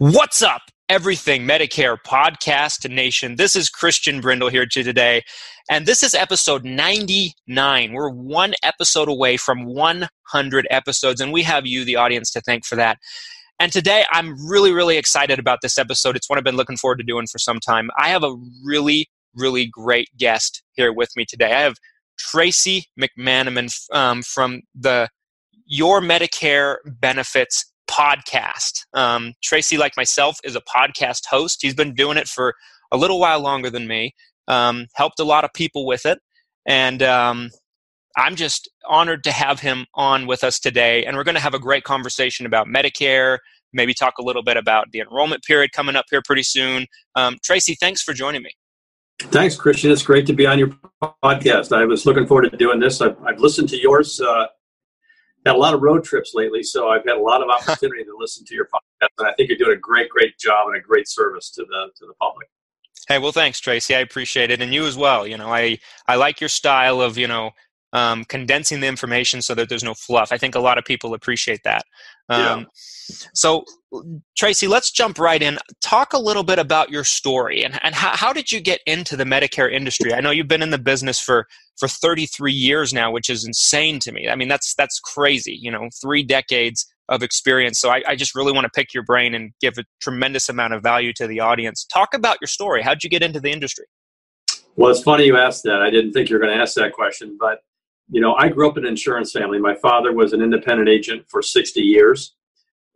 What's up, everything Medicare podcast nation? This is Christian Brindle here to today, and this is episode 99. We're one episode away from 100 episodes, and we have you, the audience, to thank for that. And today, I'm really, really excited about this episode. It's one I've been looking forward to doing for some time. I have a really, really great guest here with me today. I have Tracy McManamon um, from the Your Medicare Benefits podcast. Um, Tracy, like myself, is a podcast host. He's been doing it for a little while longer than me, um, helped a lot of people with it. And um, I'm just honored to have him on with us today. And we're going to have a great conversation about Medicare, maybe talk a little bit about the enrollment period coming up here pretty soon. Um, Tracy, thanks for joining me. Thanks, Christian. It's great to be on your podcast. I was looking forward to doing this. I've, I've listened to yours. Uh, had a lot of road trips lately, so I've had a lot of opportunity to listen to your podcast, and I think you're doing a great, great job and a great service to the to the public. Hey, well, thanks, Tracy. I appreciate it, and you as well. You know, I I like your style of you know um, condensing the information so that there's no fluff. I think a lot of people appreciate that. Um, yeah. So, Tracy, let's jump right in. Talk a little bit about your story and, and how, how did you get into the Medicare industry? I know you've been in the business for, for 33 years now, which is insane to me. I mean, that's, that's crazy, you know, three decades of experience. So I, I just really want to pick your brain and give a tremendous amount of value to the audience. Talk about your story. How'd you get into the industry? Well, it's funny you asked that. I didn't think you were going to ask that question, but you know, I grew up in an insurance family. My father was an independent agent for 60 years,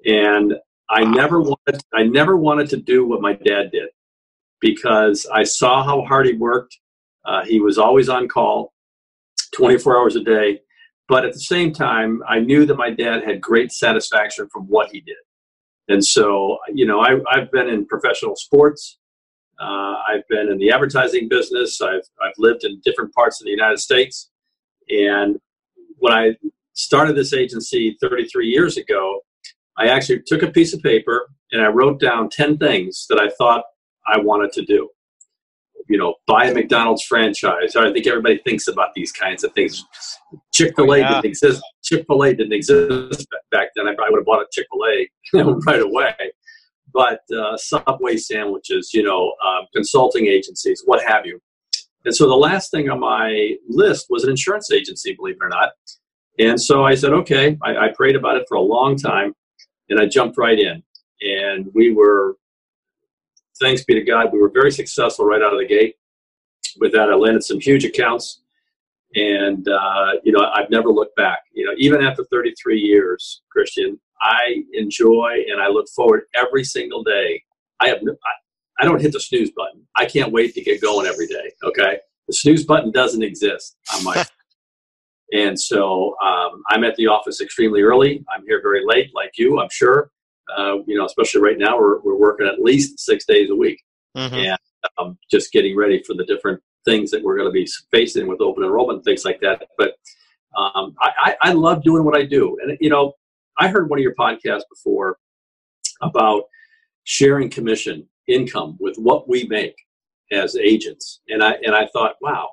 and I never wanted I never wanted to do what my dad did because I saw how hard he worked. Uh, he was always on call, 24 hours a day. But at the same time, I knew that my dad had great satisfaction from what he did. And so, you know, I, I've been in professional sports. Uh, I've been in the advertising business. I've, I've lived in different parts of the United States. And when I started this agency 33 years ago, I actually took a piece of paper and I wrote down 10 things that I thought I wanted to do. You know, buy a McDonald's franchise. I think everybody thinks about these kinds of things. Chick fil A oh, yeah. didn't exist. Chick fil A didn't exist back then. I probably would have bought a Chick fil A right away. But uh, Subway sandwiches, you know, uh, consulting agencies, what have you. And so the last thing on my list was an insurance agency, believe it or not. And so I said, okay, I, I prayed about it for a long time and I jumped right in. And we were, thanks be to God, we were very successful right out of the gate. With that, I landed some huge accounts. And, uh, you know, I've never looked back. You know, even after 33 years, Christian, I enjoy and I look forward every single day. I have, I don't hit the snooze button. I can't wait to get going every day. Okay, the snooze button doesn't exist on my. and so um, I'm at the office extremely early. I'm here very late, like you, I'm sure. Uh, you know, especially right now, we're we're working at least six days a week, mm-hmm. and um, just getting ready for the different things that we're going to be facing with open enrollment and things like that. But um, I, I love doing what I do, and you know, I heard one of your podcasts before about sharing commission income with what we make as agents. And I and I thought, wow,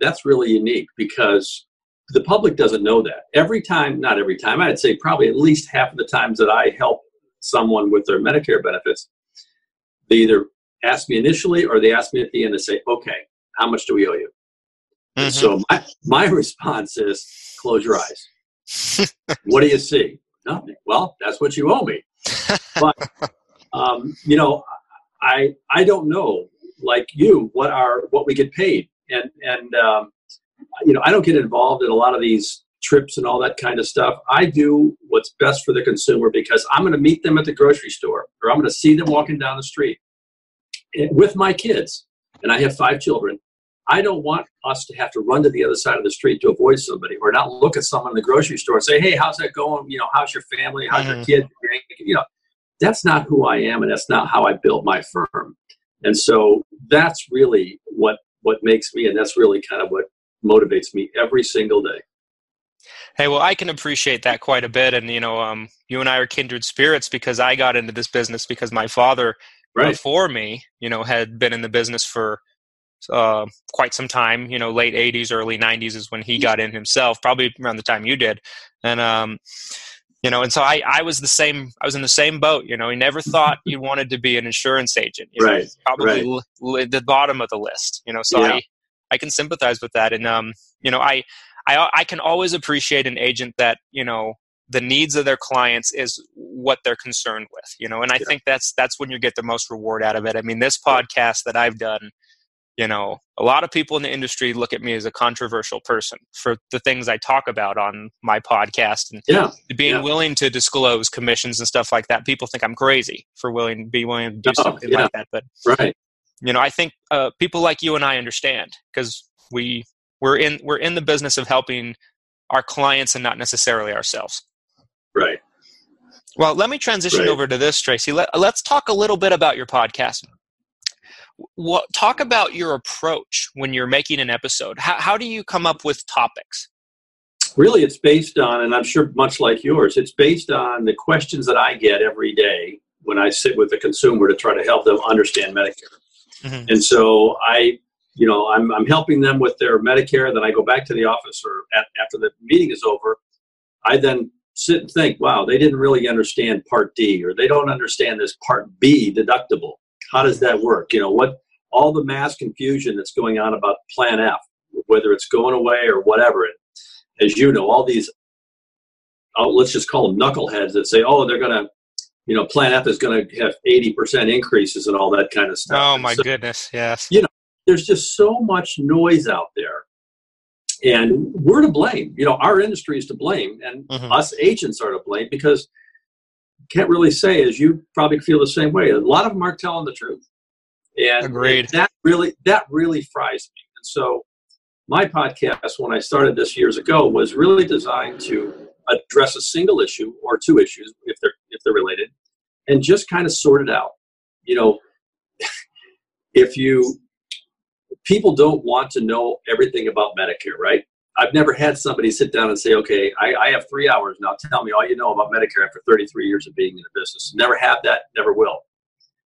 that's really unique because the public doesn't know that. Every time, not every time, I'd say probably at least half of the times that I help someone with their Medicare benefits, they either ask me initially or they ask me at the end to say, okay, how much do we owe you? Mm-hmm. So my, my response is, close your eyes. what do you see? Nothing. Well, that's what you owe me. But um, you know, I I don't know like you what are what we get paid, and and um, you know I don't get involved in a lot of these trips and all that kind of stuff. I do what's best for the consumer because I'm going to meet them at the grocery store or I'm going to see them walking down the street with my kids, and I have five children. I don't want us to have to run to the other side of the street to avoid somebody, or not look at someone in the grocery store and say, "Hey, how's that going? You know, how's your family? How's mm-hmm. your kid?" You know, that's not who I am, and that's not how I built my firm. And so that's really what what makes me, and that's really kind of what motivates me every single day. Hey, well, I can appreciate that quite a bit, and you know, um, you and I are kindred spirits because I got into this business because my father right. before me, you know, had been in the business for uh, quite some time. You know, late '80s, early '90s is when he mm-hmm. got in himself, probably around the time you did, and um, you know, and so I, I was the same. I was in the same boat. You know, he never thought you wanted to be an insurance agent. You right. Know, probably right. L- the bottom of the list. You know, so yeah. I, I can sympathize with that, and um, you know, I, I, I can always appreciate an agent that you know the needs of their clients is what they're concerned with. You know, and I yeah. think that's that's when you get the most reward out of it. I mean, this podcast that I've done you know a lot of people in the industry look at me as a controversial person for the things i talk about on my podcast and yeah, being yeah. willing to disclose commissions and stuff like that people think i'm crazy for willing to be willing to do oh, something yeah. like that but right you know i think uh, people like you and i understand because we we're in we're in the business of helping our clients and not necessarily ourselves right well let me transition right. over to this tracy Let, let's talk a little bit about your podcast what talk about your approach when you're making an episode. How, how do you come up with topics? Really it's based on and i'm sure much like yours it's based on the questions that i get every day when i sit with the consumer to try to help them understand medicare. Mm-hmm. and so i you know I'm, I'm helping them with their medicare then i go back to the office or at, after the meeting is over i then sit and think wow they didn't really understand part d or they don't understand this part b deductible how does that work? You know, what all the mass confusion that's going on about Plan F, whether it's going away or whatever. And as you know, all these, oh, let's just call them knuckleheads that say, oh, they're going to, you know, Plan F is going to have 80% increases and all that kind of stuff. Oh, my so, goodness. Yes. You know, there's just so much noise out there. And we're to blame. You know, our industry is to blame, and mm-hmm. us agents are to blame because can't really say, as you probably feel the same way. A lot of them aren't telling the truth, and, Agreed. that really that really fries me. And so, my podcast, when I started this years ago, was really designed to address a single issue or two issues if they're if they're related, and just kind of sort it out. You know, if you people don't want to know everything about Medicare, right? I've never had somebody sit down and say, okay, I, I, have three hours now. Tell me all you know about Medicare after 33 years of being in the business. Never have that, never will.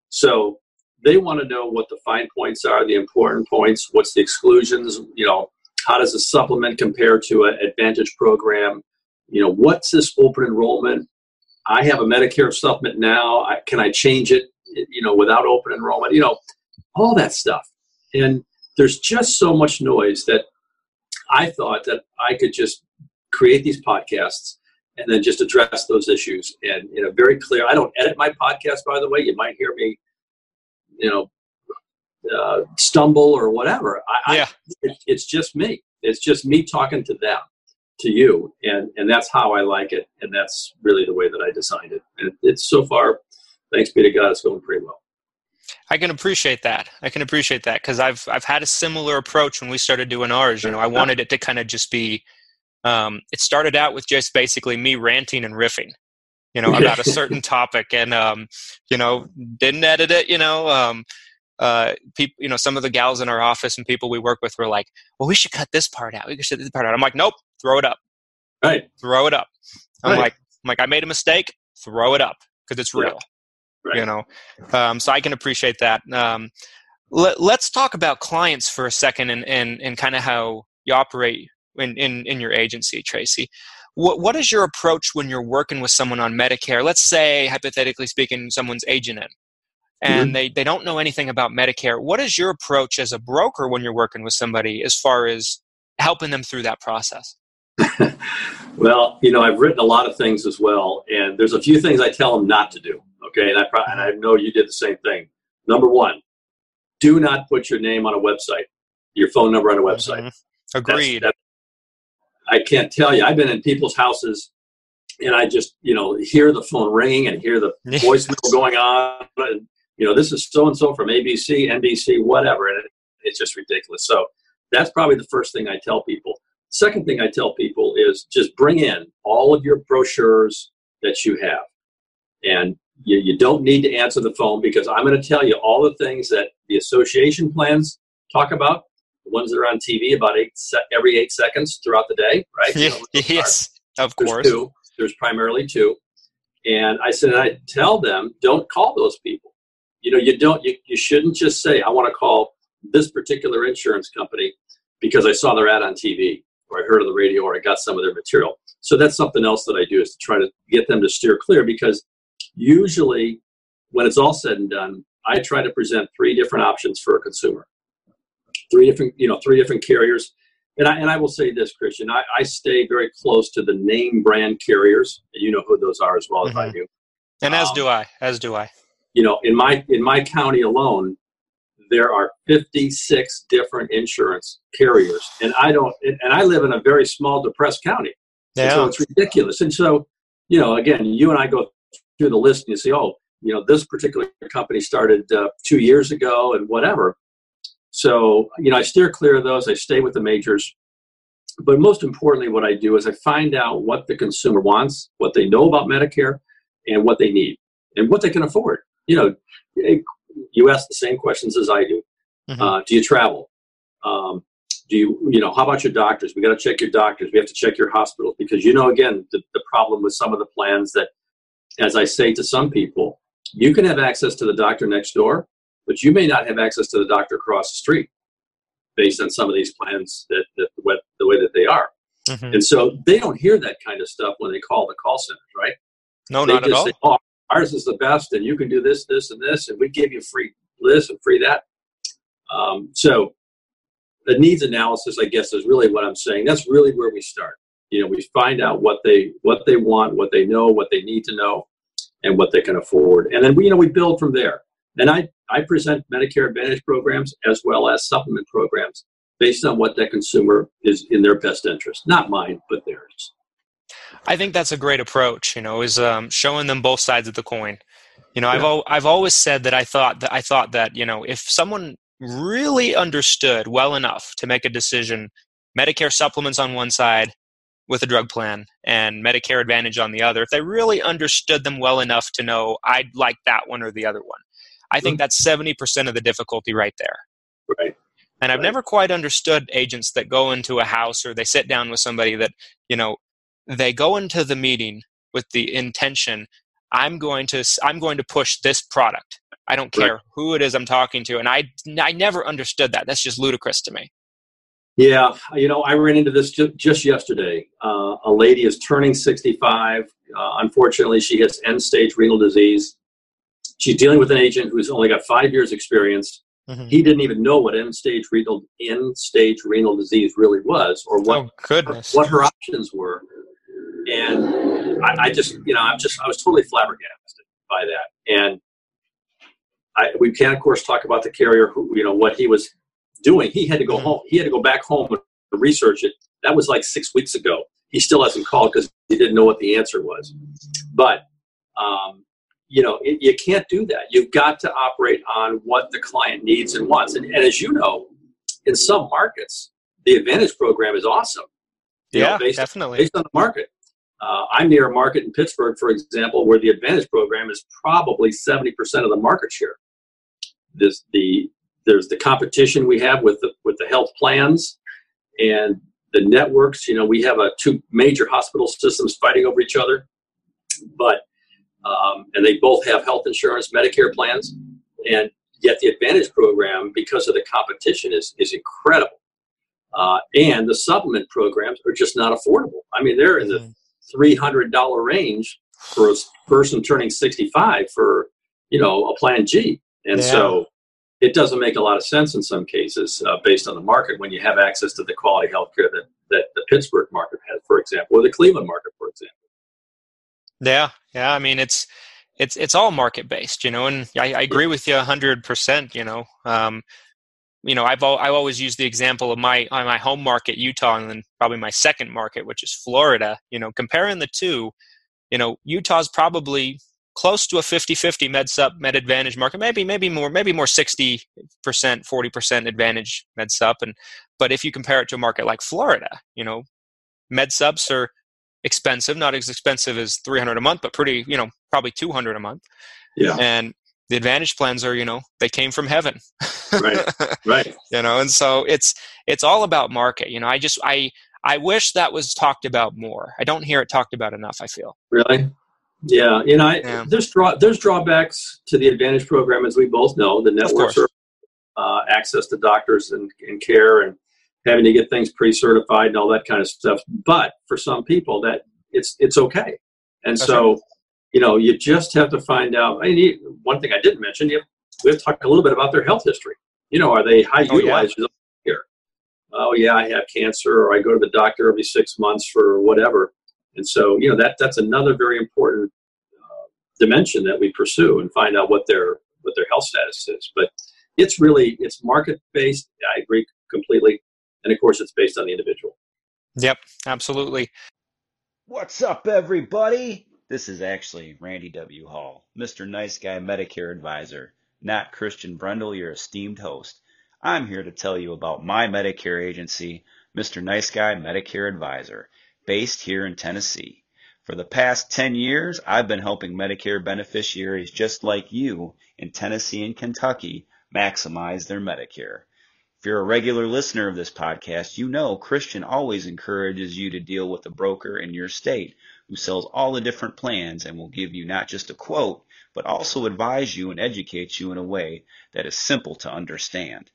So they want to know what the fine points are, the important points, what's the exclusions, you know, how does a supplement compare to an advantage program? You know, what's this open enrollment? I have a Medicare supplement now. I, can I change it, you know, without open enrollment? You know, all that stuff. And there's just so much noise that I thought that I could just create these podcasts and then just address those issues and in a very clear. I don't edit my podcast, by the way. You might hear me, you know, uh, stumble or whatever. I, yeah. I, it, it's just me. It's just me talking to them, to you, and and that's how I like it, and that's really the way that I designed it. And it's so far, thanks be to God, it's going pretty well. I can appreciate that. I can appreciate that because I've I've had a similar approach when we started doing ours. You know, I wanted it to kind of just be. Um, it started out with just basically me ranting and riffing, you know, about a certain topic, and um, you know, didn't edit it. You know, um, uh, people, you know, some of the gals in our office and people we work with were like, "Well, we should cut this part out. We should cut this part out." I'm like, "Nope, throw it up. Right, throw it up." I'm right. like, "I'm like, I made a mistake. Throw it up because it's real." Right. You know, um, so I can appreciate that. Um, let, us talk about clients for a second and, and, and kind of how you operate in, in, in your agency, Tracy. What, what is your approach when you're working with someone on Medicare? Let's say, hypothetically speaking, someone's agent in and mm-hmm. they, they don't know anything about Medicare. What is your approach as a broker when you're working with somebody as far as helping them through that process? well, you know, I've written a lot of things as well, and there's a few things I tell them not to do. Okay, and I pro- and I know you did the same thing. Number one, do not put your name on a website, your phone number on a website. Mm-hmm. Agreed. That's, I can't tell you. I've been in people's houses, and I just you know hear the phone ringing and hear the voicemail going on. And, you know, this is so and so from ABC, NBC, whatever, and it, it's just ridiculous. So that's probably the first thing I tell people. Second thing I tell people is just bring in all of your brochures that you have. And you, you don't need to answer the phone because I'm going to tell you all the things that the association plans talk about, the ones that are on TV about eight se- every eight seconds throughout the day, right? Yes, of There's course. Two. There's primarily two. And I said, I tell them, don't call those people. You know, you don't, you, you shouldn't just say, I want to call this particular insurance company because I saw their ad on TV or I heard on the radio or I got some of their material. So that's something else that I do is to try to get them to steer clear because usually when it's all said and done, I try to present three different options for a consumer. Three different, you know, three different carriers. And I, and I will say this, Christian, I, I stay very close to the name brand carriers. And you know who those are as well as I Mhm. do. And as Um, do I. As do I. You know, in my in my county alone, there are 56 different insurance carriers. And I don't and I live in a very small depressed county. And so it's ridiculous. And so, you know, again, you and I go through the list and you say, oh, you know, this particular company started uh, two years ago and whatever. So, you know, I steer clear of those. I stay with the majors. But most importantly, what I do is I find out what the consumer wants, what they know about Medicare, and what they need, and what they can afford. You know, eh, you ask the same questions as I do. Mhm. Uh, do you travel? Um, do you, you know, how about your doctors? We got to check your doctors. We have to check your hospitals because, you know, again, the, the problem with some of the plans that, as I say to some people, you can have access to the doctor next door, but you may not have access to the doctor across the street based on some of these plans that, that the, way, the way that they are. Mhm. And so they don't hear that kind of stuff when they call the call centers, right? No, they not at all. say, oh, ours is the best, and you can do this, this, and this, and we give you free this and free that. Um, so the needs analysis, I guess, is really what I'm saying. That's really where we start. You know, we find out what they what they want, what they know, what they need to know, and what they can afford, and then we you know we build from there. And I I present Medicare Advantage programs as well as supplement programs based on what that consumer is in their best interest, not mine, but theirs. I think that's a great approach. You know, is um, showing them both sides of the coin. You know, I've al- I've always said that I thought that I thought that you know if someone really understood well enough to make a decision, Medicare supplements on one side with a drug plan and Medicare Advantage on the other, if they really understood them well enough to know I'd like that one or the other one, I think Mhm. that's seventy percent of the difficulty right there. Right. And I've Right. never quite understood agents that go into a house or they sit down with somebody that, you know, they go into the meeting with the intention, I'm going to I'm going to push this product. I don't Right. care who it is I'm talking to. And I I never understood that. That's just ludicrous to me. Yeah, you know, I ran into this ju- just yesterday. Uh, a lady is turning 65. Uh, unfortunately, she has end stage renal disease. She's dealing with an agent who's only got five years experience. He didn't even know what end stage renal end stage renal disease really was, or what oh goodness. what her options were. And I, I just, you know, I'm just, I was totally flabbergasted by that. And I, we can, of course, talk about the carrier who, you know, what he was doing. He had to go Mhm. home. He had to go back home and research it. That was like six weeks ago. He still hasn't called because he didn't know what the answer was. But, um, you know, it, you can't do that. You've got to operate on what the client needs and wants. And, and as you know, in some markets, the Advantage program is awesome. you know, yeah, based on- definitely. based on the market. Uh, I'm near a market in Pittsburgh, for example, where the Advantage program is probably 70% of the market share. There's the there's the competition we have with the with the health plans and the networks. You know, we have a two major hospital systems fighting over each other, but um, and they both have health insurance, Medicare plans, and yet the Advantage program, because of the competition, is is incredible. Uh, and the supplement programs are just not affordable. I mean, they're in the Mhm. three hundred dollar range for a person turning sixty five for you know a Plan G, and Yeah. so it doesn't make a lot of sense in some cases uh, based on the market when you have access to the quality healthcare that that the Pittsburgh market has, for example, or the Cleveland market, for example. Yeah, yeah. I mean, it's it's it's all market based, you know, and I, I agree with you hundred percent. You know, um, you know, I've al- I always use the example of my my home market, Utah, and then probably my second market, which is Florida. You know, comparing the two, you know, Utah's probably close to a 50-50 med sup med advantage market. Maybe maybe more maybe more 60% 40% advantage med sup. And but if you compare it to a market like florida you know med sups are expensive not as expensive as 300 a month but pretty you know probably 200 a month. Yeah. And the advantage plans are you know they came from heaven. Right right. You know and so it's it's all about market. You know i just i i wish that was talked about more. I don't hear it talked about enough i feel. Really yeah you know I, Yeah. there's draw there's drawbacks to the advantage program as we both know. The networks are uh, access to doctors and, and care and having to get things pre-certified and all that kind of stuff. But for some people that it's it's okay. And That's so you know you just have to find out. I need, one thing i didn't mention you we have talked a little bit about their health history. You know are they high Oh, yeah. utilizers of care oh yeah i have cancer or i go to the doctor every six months for whatever and so you know that that's another very important uh, dimension that we pursue and find out what their what their health status is but it's really it's market based i agree completely and of course it's based on the individual yep absolutely What's up, everybody? This is actually Randy W. Hall, Mr. Nice Guy Medicare Advisor, not Christian Brindle, your esteemed host. I'm here to tell you about my Medicare agency, Mr. Nice Guy Medicare Advisor, based here in Tennessee. For the past 10 years, I've been helping Medicare beneficiaries just like you in Tennessee and Kentucky maximize their Medicare. If you're a regular listener of this podcast, you know Christian always encourages you to deal with a broker in your state who sells all the different plans and will give you not just a quote, but also advise you and educate you in a way that is simple to understand.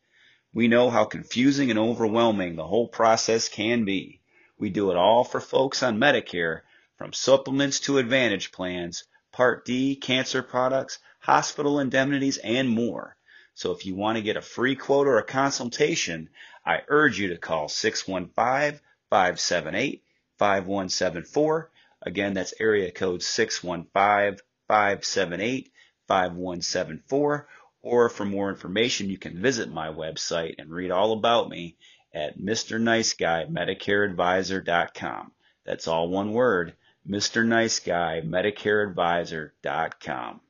We know how confusing and overwhelming the whole process can be. We do it all for folks on Medicare, from supplements to advantage plans, Part D, cancer products, hospital indemnities, and more. So if you want to get a free quote or a consultation, I urge you to call 615-578-5174. Again, that's area code 615-578-5174. Or for more information, you can visit my website and read all about me at Mr. Nice Guy MedicareAdvisor.com. That's all one word, Mr. Nice Guy MedicareAdvisor.com.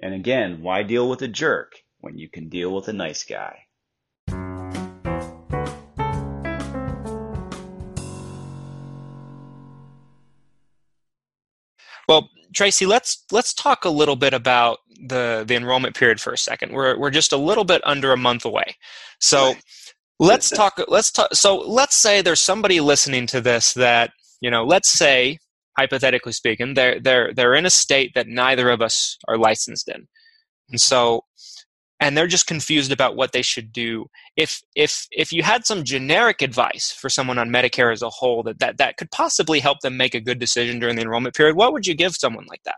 And again, why deal with a jerk when you can deal with a nice guy? Well, Tracy, let's let's talk a little bit about the the enrollment period for a second. We're we're just a little bit under a month away. So let's talk let's talk so let's say there's somebody listening to this that, you know, let's say hypothetically speaking, they're they're they're in a state that neither of us are licensed in. And so and they're just confused about what they should do. If if if you had some generic advice for someone on Medicare as a whole that, that that could possibly help them make a good decision during the enrollment period, what would you give someone like that?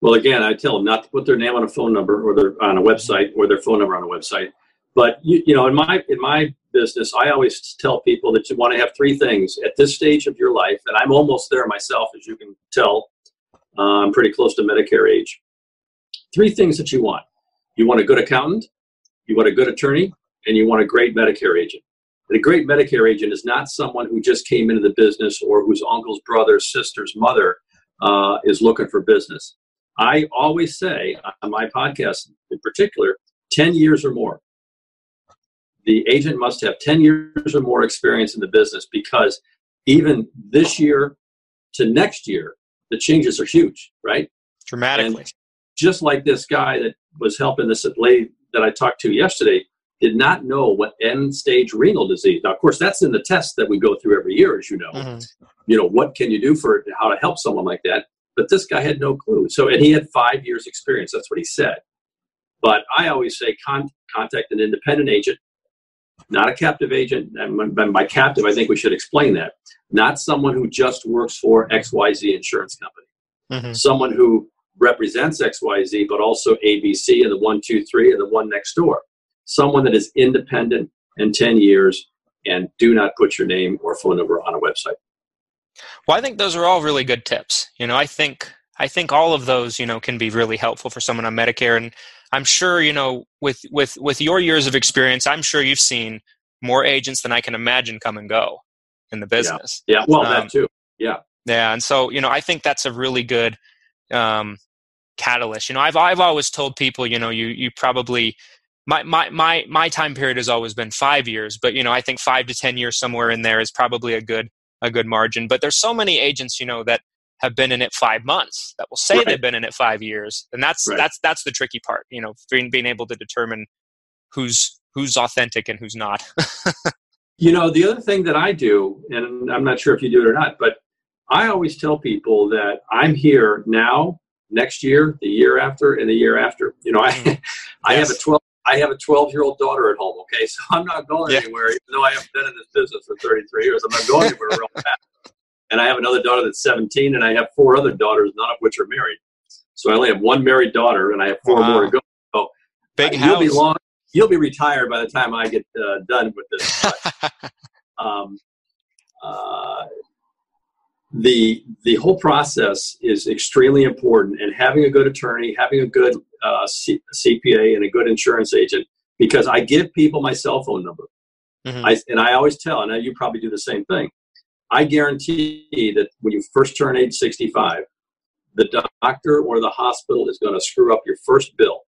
Well, again, I tell them not to put their name on a phone number or their on a website or their phone number on a website. But you, you know, in my in my business, I always tell people that you want to have three things at this stage of your life, and I'm almost there myself, as you can tell. Uh, I'm pretty close to Medicare age. Three things that you want: you want a good accountant, you want a good attorney, and you want a great Medicare agent. And a great Medicare agent is not someone who just came into the business or whose uncle's brother, sister's mother uh, is looking for business. I always say on my podcast in particular, 10 years or more. The agent must have 10 years or more experience in the business because even this year to next year, the changes are huge, right? Dramatically. Just like this guy that was helping this lady that I talked to yesterday did not know what end stage renal disease. Now, of course, that's in the test that we go through every year, as you know. Mhm. You know, what can you do for how to help someone like that? But this guy had no clue. So, and he had five years experience. That's what he said. But I always say con- contact an independent agent, not a captive agent. And by- captive, I think we should explain that. Not someone who just works for XYZ insurance company. Mhm. Someone who represents XYZ, but also ABC and the one, two, three, and the one next door. Someone that is independent and 10 years, and do not put your name or phone number on a website. Well, I think those are all really good tips. You know, I think I think all of those, you know, can be really helpful for someone on Medicare. And I'm sure, you know, with with with your years of experience, I'm sure you've seen more agents than I can imagine come and go in the business. Yeah, well, Um, that too. Yeah. Yeah, and so you know, I think that's a really good, um, catalyst. You know, I've I've always told people, you know, you you probably my my my my time period has always been five years, but you know, I think five to ten years somewhere in there is probably a good a good margin. But there's so many agents, you know, that have been in it five months that will say right. they've been in it five years, and that's right. that's that's the tricky part. You know, being being able to determine who's who's authentic and who's not. you know, the other thing that I do, and I'm not sure if you do it or not, but I always tell people that I'm here now, next year, the year after, and the year after. You know, I mm-hmm. I yes. have a 12 I have a 12 year old daughter at home. Okay, so I'm not going yeah. anywhere, even though I haven't been in this business for 33 years. I'm not going anywhere real fast. And I have another daughter that's 17, and I have four other daughters, none of which are married. So I only have one married daughter, and I have four wow. more to go. So big uh, house. You'll be long. You'll be retired by the time I get uh, done with this. But, um, uh, the the whole process is extremely important and having a good attorney having a good uh, C- cpa and a good insurance agent because i give people my cell phone number mm-hmm. I, and i always tell and you probably do the same thing i guarantee that when you first turn age 65 the doctor or the hospital is going to screw up your first bill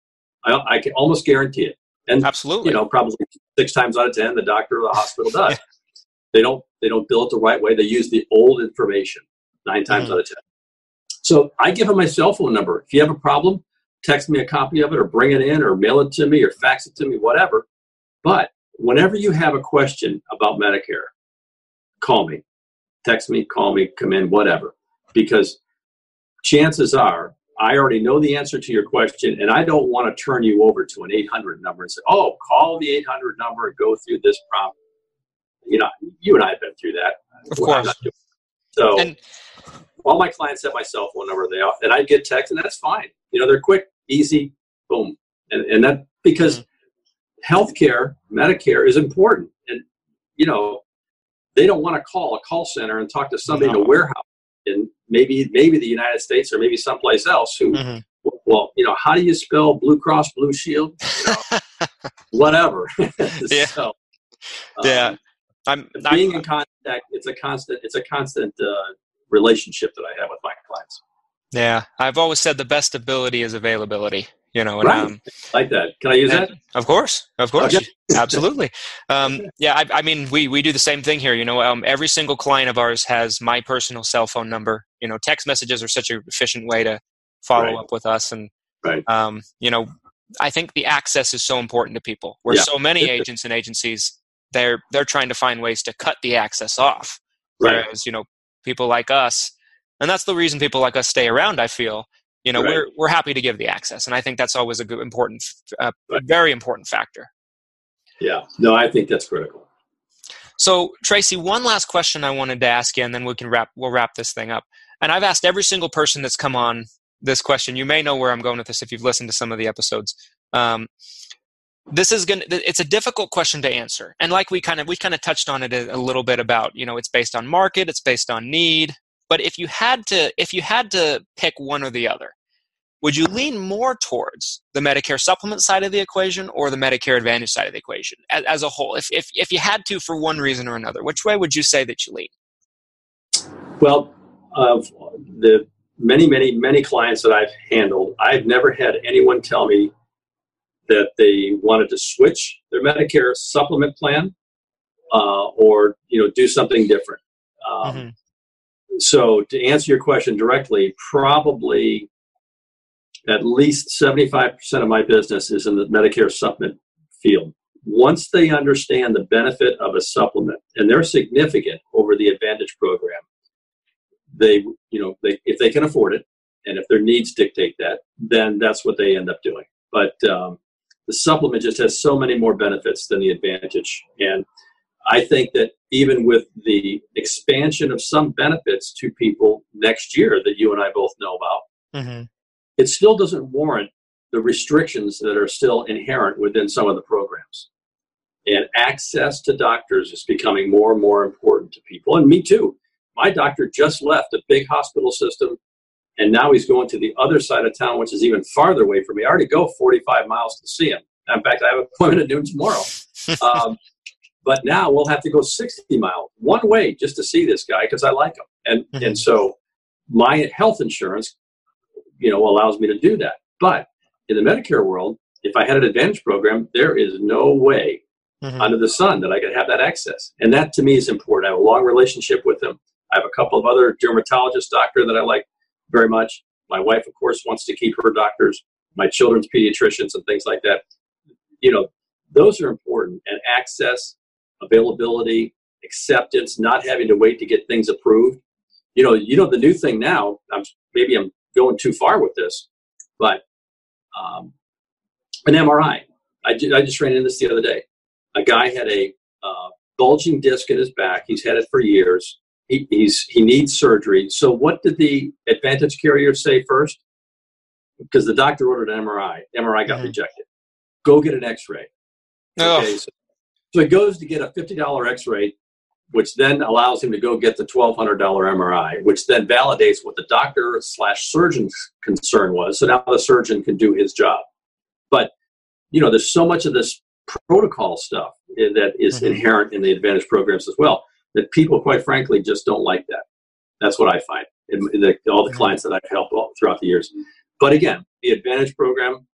I, I, can almost guarantee it and absolutely you know probably six times out of ten the doctor or the hospital does yeah. they don't they don't bill it the right way. They use the old information nine times mm-hmm. out of ten. So I give them my cell phone number. If you have a problem, text me a copy of it or bring it in or mail it to me or fax it to me, whatever. But whenever you have a question about Medicare, call me. Text me, call me, come in, whatever. Because chances are I already know the answer to your question, and I don't want to turn you over to an 800 number and say, oh, call the 800 number and go through this prompt you know, you and I have been through that. Of course. So and, all my clients have my cell phone number. They and I get text, and that's fine. You know, they're quick, easy, boom, and and that because mm-hmm. healthcare, Medicare is important, and you know, they don't want to call a call center and talk to somebody no. in a warehouse in maybe maybe the United States or maybe someplace else who. Mm-hmm. Well, you know, how do you spell Blue Cross Blue Shield? You know, whatever. yeah. So, um, yeah. I'm being I'm, in contact. It's a constant. It's a constant uh, relationship that I have with my clients. Yeah, I've always said the best ability is availability. You know, and, right. Um, like that. Can I use that? Of course, of course, okay. absolutely. Um, yeah, I, I, mean, we we do the same thing here. You know, um, every single client of ours has my personal cell phone number. You know, text messages are such an efficient way to follow right. up with us, and right. um, you know, I think the access is so important to people. Where yeah. so many agents and agencies they're they're trying to find ways to cut the access off. Right. Whereas you know people like us, and that's the reason people like us stay around. I feel you know right. we're we're happy to give the access, and I think that's always a good important, uh, right. very important factor. Yeah, no, I think that's critical. So Tracy, one last question I wanted to ask you, and then we can wrap we'll wrap this thing up. And I've asked every single person that's come on this question. You may know where I'm going with this if you've listened to some of the episodes. Um, this is going to it's a difficult question to answer and like we kind of we kind of touched on it a, a, little bit about you know it's based on market it's based on need but if you had to if you had to pick one or the other would you lean more towards the medicare supplement side of the equation or the medicare advantage side of the equation as, as a whole if, if if you had to for one reason or another which way would you say that you lean well of the many many many clients that i've handled i've never had anyone tell me that they wanted to switch their Medicare supplement plan uh, or you know do something different. Um, mm-hmm. So to answer your question directly, probably at least 75% of my business is in the Medicare supplement field. Once they understand the benefit of a supplement, and they're significant over the Advantage program, they, you know, they, if they can afford it, and if their needs dictate that, then that's what they end up doing. But um, the supplement just has so many more benefits than the advantage. And I think that even with the expansion of some benefits to people next year that you and I both know about, mm-hmm. it still doesn't warrant the restrictions that are still inherent within some of the programs. And access to doctors is becoming more and more important to people. And me too. My doctor just left a big hospital system and now he's going to the other side of town, which is even farther away from me. I already go 45 miles to see him. In fact, I have an appointment at noon tomorrow. Um, but now we'll have to go 60 miles one way just to see this guy because I like him. And, mm-hmm. and so my health insurance you know, allows me to do that. But in the Medicare world, if I had an Advantage program, there is no way mm-hmm. under the sun that I could have that access. And that to me is important. I have a long relationship with them. I have a couple of other dermatologist doctor that I like very much. My wife, of course, wants to keep her doctors, my children's pediatricians and things like that. You know, those are important. And access, availability, acceptance, not having to wait to get things approved. You know, you know the new thing now. I'm maybe I'm going too far with this, but um, an MRI. I, I just ran into this the other day. A guy had a uh, bulging disc in his back. He's had it for years. He, he's he needs surgery. So what did the Advantage carrier say first? Because the doctor ordered an MRI. MRI got mm-hmm. rejected. Go get an X-ray. Oh. Okay, so, so he goes to get a fifty dollar X-ray, which then allows him to go get the twelve hundred dollar MRI, which then validates what the doctor slash surgeon's concern was. So now the surgeon can do his job. But you know, there's so much of this protocol stuff that is mm-hmm. inherent in the advantage programs as well that people, quite frankly, just don't like that. That's what I find in, the, all the mm-hmm. clients that I've helped all, throughout the years. But again, the advantage program,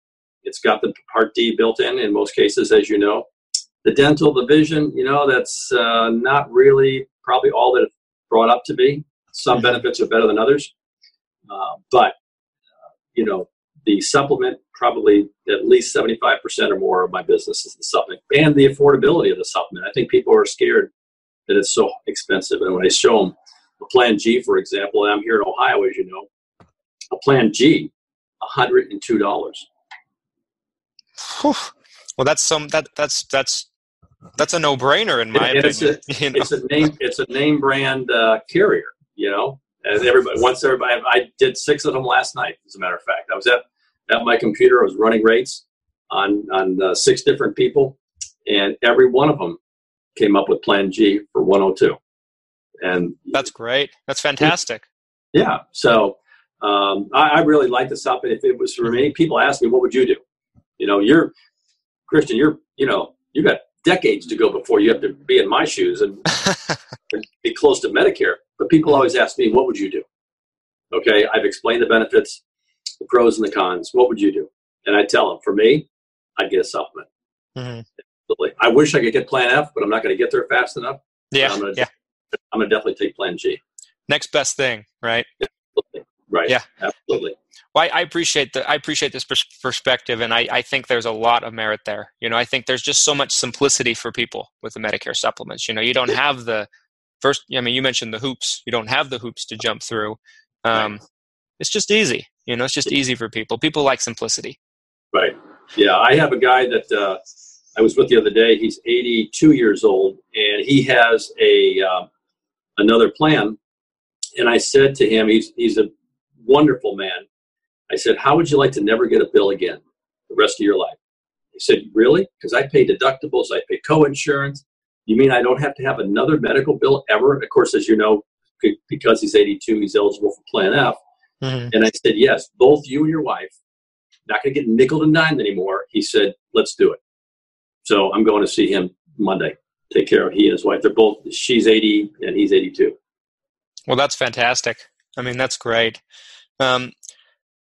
it's got the Part D built in in most cases, as you know. The dental, the vision, you know, that's uh, not really probably all that it's brought up to be. Some mm-hmm. benefits are better than others. Uh, but, uh, you know, the supplement probably at least 75% or more of my business is the supplement and the affordability of the supplement. I think people are scared that it's so expensive. And when I show them a Plan G, for example, and I'm here in Ohio, as you know, a Plan G, $102. Whew. Well, that's some that that's that's that's a no-brainer in my and, opinion. It's a, you know? it's a name it's a name brand uh, carrier, you know. And everybody once everybody I did six of them last night. As a matter of fact, I was at at my computer. I was running rates on on uh, six different people, and every one of them came up with Plan G for 102. And that's great. That's fantastic. Yeah. So um, I, I, really like this stuff. If it was for me, people ask me, "What would you do?" You know, you're Christian. You're you know you got decades to go before you have to be in my shoes and be close to Medicare. But people always ask me, "What would you do?" Okay, I've explained the benefits the pros and the cons. What would you do? And I tell them, for me, I'd get a supplement. Mm-hmm. I wish I could get Plan F, but I'm not going to get there fast enough. Yeah, I'm gonna, yeah. I'm going to definitely take Plan G. Next best thing, right? Absolutely. Right. Yeah, absolutely. Well, I, appreciate the I appreciate this perspective, and I, I think there's a lot of merit there. You know, I think there's just so much simplicity for people with the Medicare supplements. You know, you don't have the first. I mean, you mentioned the hoops. You don't have the hoops to jump through. Um, right. It's just easy. You know, it's just easy for people. People like simplicity. Right. Yeah, I have a guy that uh, I was with the other day. He's 82 years old, and he has a uh, another plan. And I said to him, he's he's a wonderful man. I said, "How would you like to never get a bill again the rest of your life?" He said, "Really? Because I pay deductibles, I pay co-insurance. You mean I don't have to have another medical bill ever?" Of course, as you know, because he's 82, he's eligible for Plan F. Mm-hmm. And I said, yes, both you and your wife, not going to get nickel and dimed anymore. He said, let's do it. So I'm going to see him Monday. Take care of he and his wife. They're both, she's 80 and he's 82. Well, that's fantastic. I mean, that's great. Um,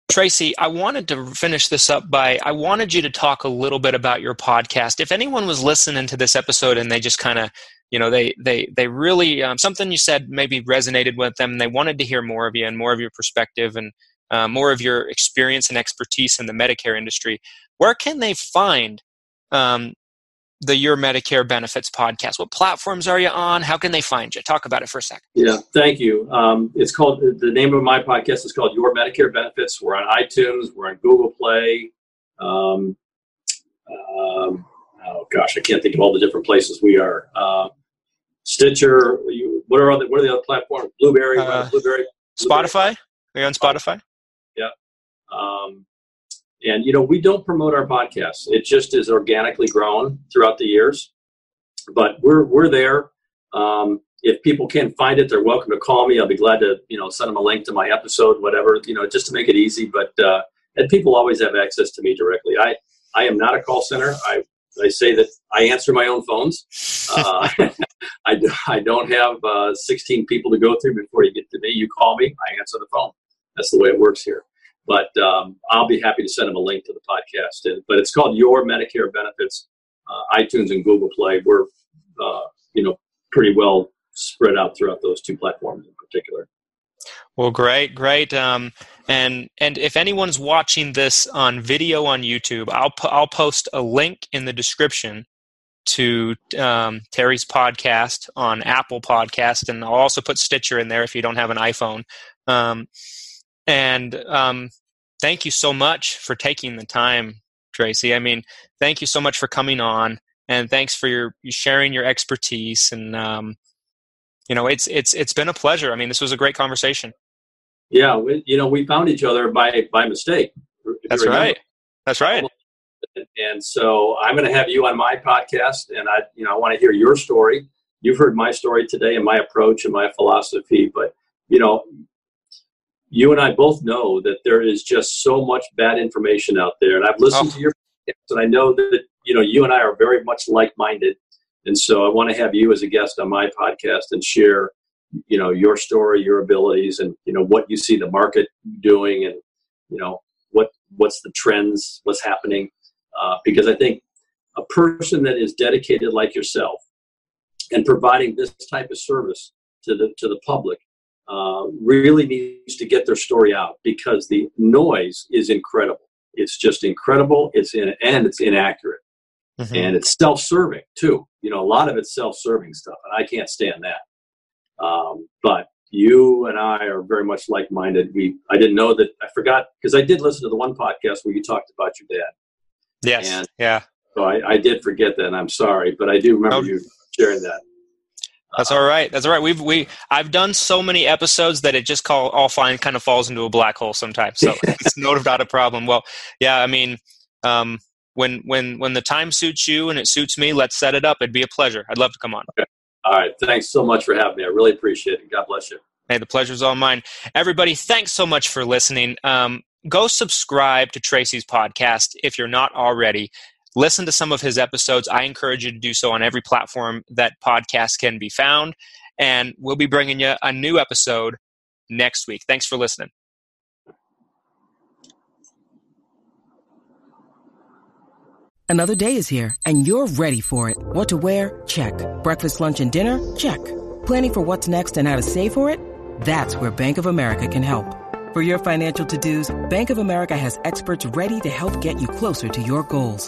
Tracy, I wanted to finish this up by I wanted you to talk a little bit about your podcast. If anyone was listening to this episode and they just kind of you know they they they really um, something you said maybe resonated with them and they wanted to hear more of you and more of your perspective and uh, more of your experience and expertise in the medicare industry where can they find um, the your medicare benefits podcast what platforms are you on how can they find you talk about it for a second yeah thank you um, it's called the name of my podcast is called your medicare benefits we're on itunes we're on google play um, um oh gosh, I can't think of all the different places we are. Uh, Stitcher. You, what are other? What are the other platforms? Blueberry. Uh, Blubrry. Spotify. Are you on Spotify? Yeah. And you know, we don't promote our podcast. It just is organically grown throughout the years. But we're we're there. Um, if people can't find it, they're welcome to call me. I'll be glad to you know send them a link to my episode, whatever you know, just to make it easy. But uh, and people always have access to me directly. I I am not a call center. I I say that I answer my own phones. Uh, I, I don't have uh, 16 people to go through before you get to me. You call me, I answer the phone. That's the way it works here. But um, I'll be happy to send them a link to the podcast. But it's called Your Medicare Benefits. Uh, iTunes and Google Play. We're uh, you know pretty well spread out throughout those two platforms in particular. Well, great, great. Um, and and if anyone's watching this on video on YouTube, I'll I'll post a link in the description to um, Terry's podcast on Apple Podcast, and I'll also put Stitcher in there if you don't have an iPhone. Um, and um, thank you so much for taking the time, Tracy. I mean, thank you so much for coming on, and thanks for your sharing your expertise. And um, you know, it's it's it's been a pleasure. I mean, this was a great conversation. Yeah, we, you know, we found each other by by mistake. That's right. That's right. And so I'm going to have you on my podcast, and I, you know, I want to hear your story. You've heard my story today and my approach and my philosophy, but you know, you and I both know that there is just so much bad information out there, and I've listened oh. to your podcast, and I know that you know you and I are very much like-minded, and so I want to have you as a guest on my podcast and share, you know, your story, your abilities, and you know what you see the market doing, and you know what what's the trends, what's happening, uh, because I think a person that is dedicated like yourself and providing this type of service to the to the public uh, really needs to get their story out because the noise is incredible. It's just incredible. It's in and it's inaccurate, mm-hmm. and it's self-serving too. You know, a lot of it's self-serving stuff, and I can't stand that. Um, but you and I are very much like-minded. We I didn't know that I forgot because I did listen to the one podcast where you talked about your dad, Yes. And yeah. So I, I did forget that. I'm sorry, but I do remember oh. you sharing that. That's all right. That's all right. We've we I've done so many episodes that it just call all fine kind of falls into a black hole sometimes. So it's not not a problem. Well, yeah. I mean, um, when when when the time suits you and it suits me, let's set it up. It'd be a pleasure. I'd love to come on. Okay. All right. Thanks so much for having me. I really appreciate it. God bless you. Hey, the pleasure's all mine. Everybody, thanks so much for listening. Um, go subscribe to Tracy's podcast if you're not already. Listen to some of his episodes. I encourage you to do so on every platform that podcasts can be found. And we'll be bringing you a new episode next week. Thanks for listening. Another day is here, and you're ready for it. What to wear? Check. Breakfast, lunch, and dinner? Check. Planning for what's next and how to save for it? That's where Bank of America can help. For your financial to-dos, Bank of America has experts ready to help get you closer to your goals.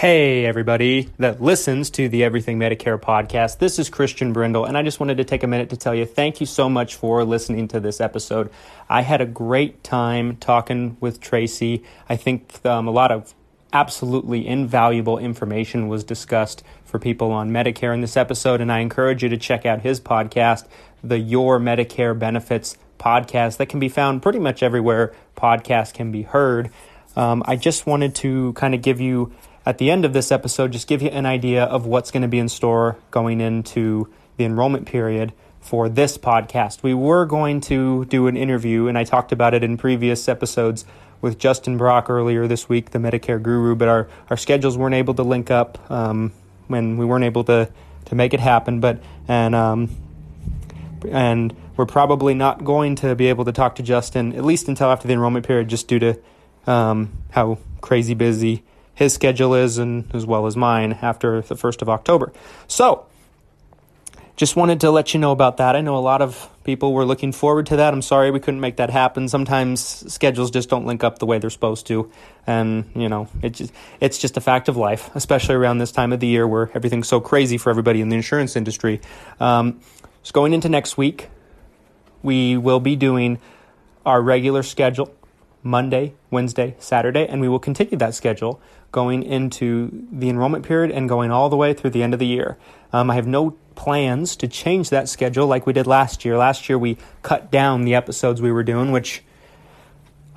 Hey, everybody that listens to the Everything Medicare podcast. This is Christian Brindle, and I just wanted to take a minute to tell you thank you so much for listening to this episode. I had a great time talking with Tracy. I think um, a lot of absolutely invaluable information was discussed for people on Medicare in this episode, and I encourage you to check out his podcast, the Your Medicare Benefits podcast, that can be found pretty much everywhere podcasts can be heard. Um, I just wanted to kind of give you at the end of this episode, just give you an idea of what's going to be in store going into the enrollment period for this podcast. We were going to do an interview, and I talked about it in previous episodes with Justin Brock earlier this week, the Medicare guru, but our, our schedules weren't able to link up um, when we weren't able to, to make it happen. But and um, and we're probably not going to be able to talk to Justin at least until after the enrollment period, just due to um, how crazy busy his schedule is, and as well as mine after the 1st of October. So, just wanted to let you know about that. I know a lot of people were looking forward to that. I'm sorry we couldn't make that happen. Sometimes schedules just don't link up the way they're supposed to, and you know, it just, it's just a fact of life, especially around this time of the year where everything's so crazy for everybody in the insurance industry. Um, so going into next week, we will be doing our regular schedule Monday, Wednesday, Saturday, and we will continue that schedule going into the enrollment period and going all the way through the end of the year. Um, I have no plans to change that schedule like we did last year. Last year we cut down the episodes we were doing, which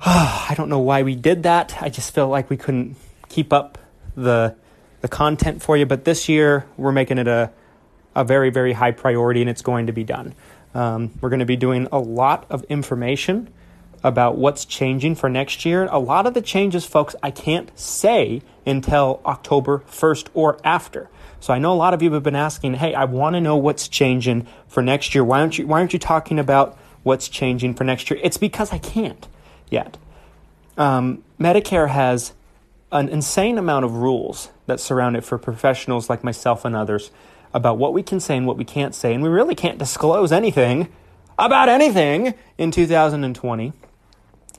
I don't know why we did that. I just felt like we couldn't keep up the the content for you. But this year, we're making it a a very very high priority, and it's going to be done. Um, we're going to be doing a lot of information about what's changing for next year. A lot of the changes, folks, I can't say until October 1st or after. So I know a lot of you have been asking, "Hey, I want to know what's changing for next year. Why aren't you why aren't you talking about what's changing for next year?" It's because I can't yet. Um, Medicare has an insane amount of rules that surround it for professionals like myself and others about what we can say and what we can't say, and we really can't disclose anything about anything in 2020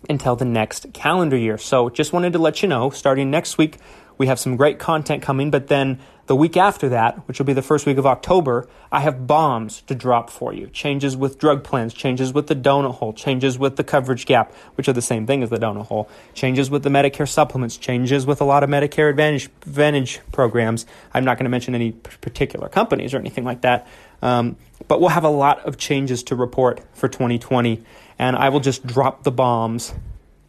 until the next calendar year. So just wanted to let you know, starting next week, we have some great content coming, but then the week after that, which will be the first week of October, I have bombs to drop for you. Changes with drug plans, changes with the donut hole, changes with the coverage gap, which are the same thing as the donut hole, changes with the Medicare supplements, changes with a lot of Medicare Advantage, Advantage programs. I'm not going to mention any particular companies or anything like that, um, but we'll have a lot of changes to report for 2020, and I will just drop the bombs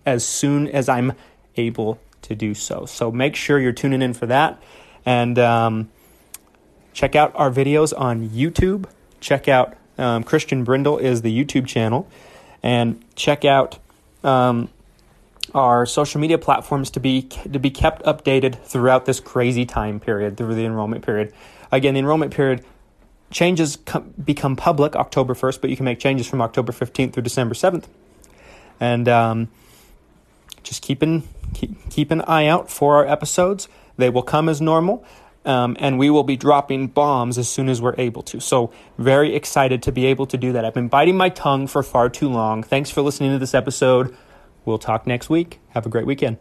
as soon as I'm able to do so. So make sure you're tuning in for that. And um, check out our videos on YouTube. Check out um, Christian Brindle is the YouTube channel. And check out um, our social media platforms to be to be kept updated throughout this crazy time period through the enrollment period. Again, the enrollment period changes com- become public October 1st, but you can make changes from October 15th through December 7th. And um, just keep an, keep, keep an eye out for our episodes. They will come as normal. Um, and we will be dropping bombs as soon as we're able to. So, very excited to be able to do that. I've been biting my tongue for far too long. Thanks for listening to this episode. We'll talk next week. Have a great weekend.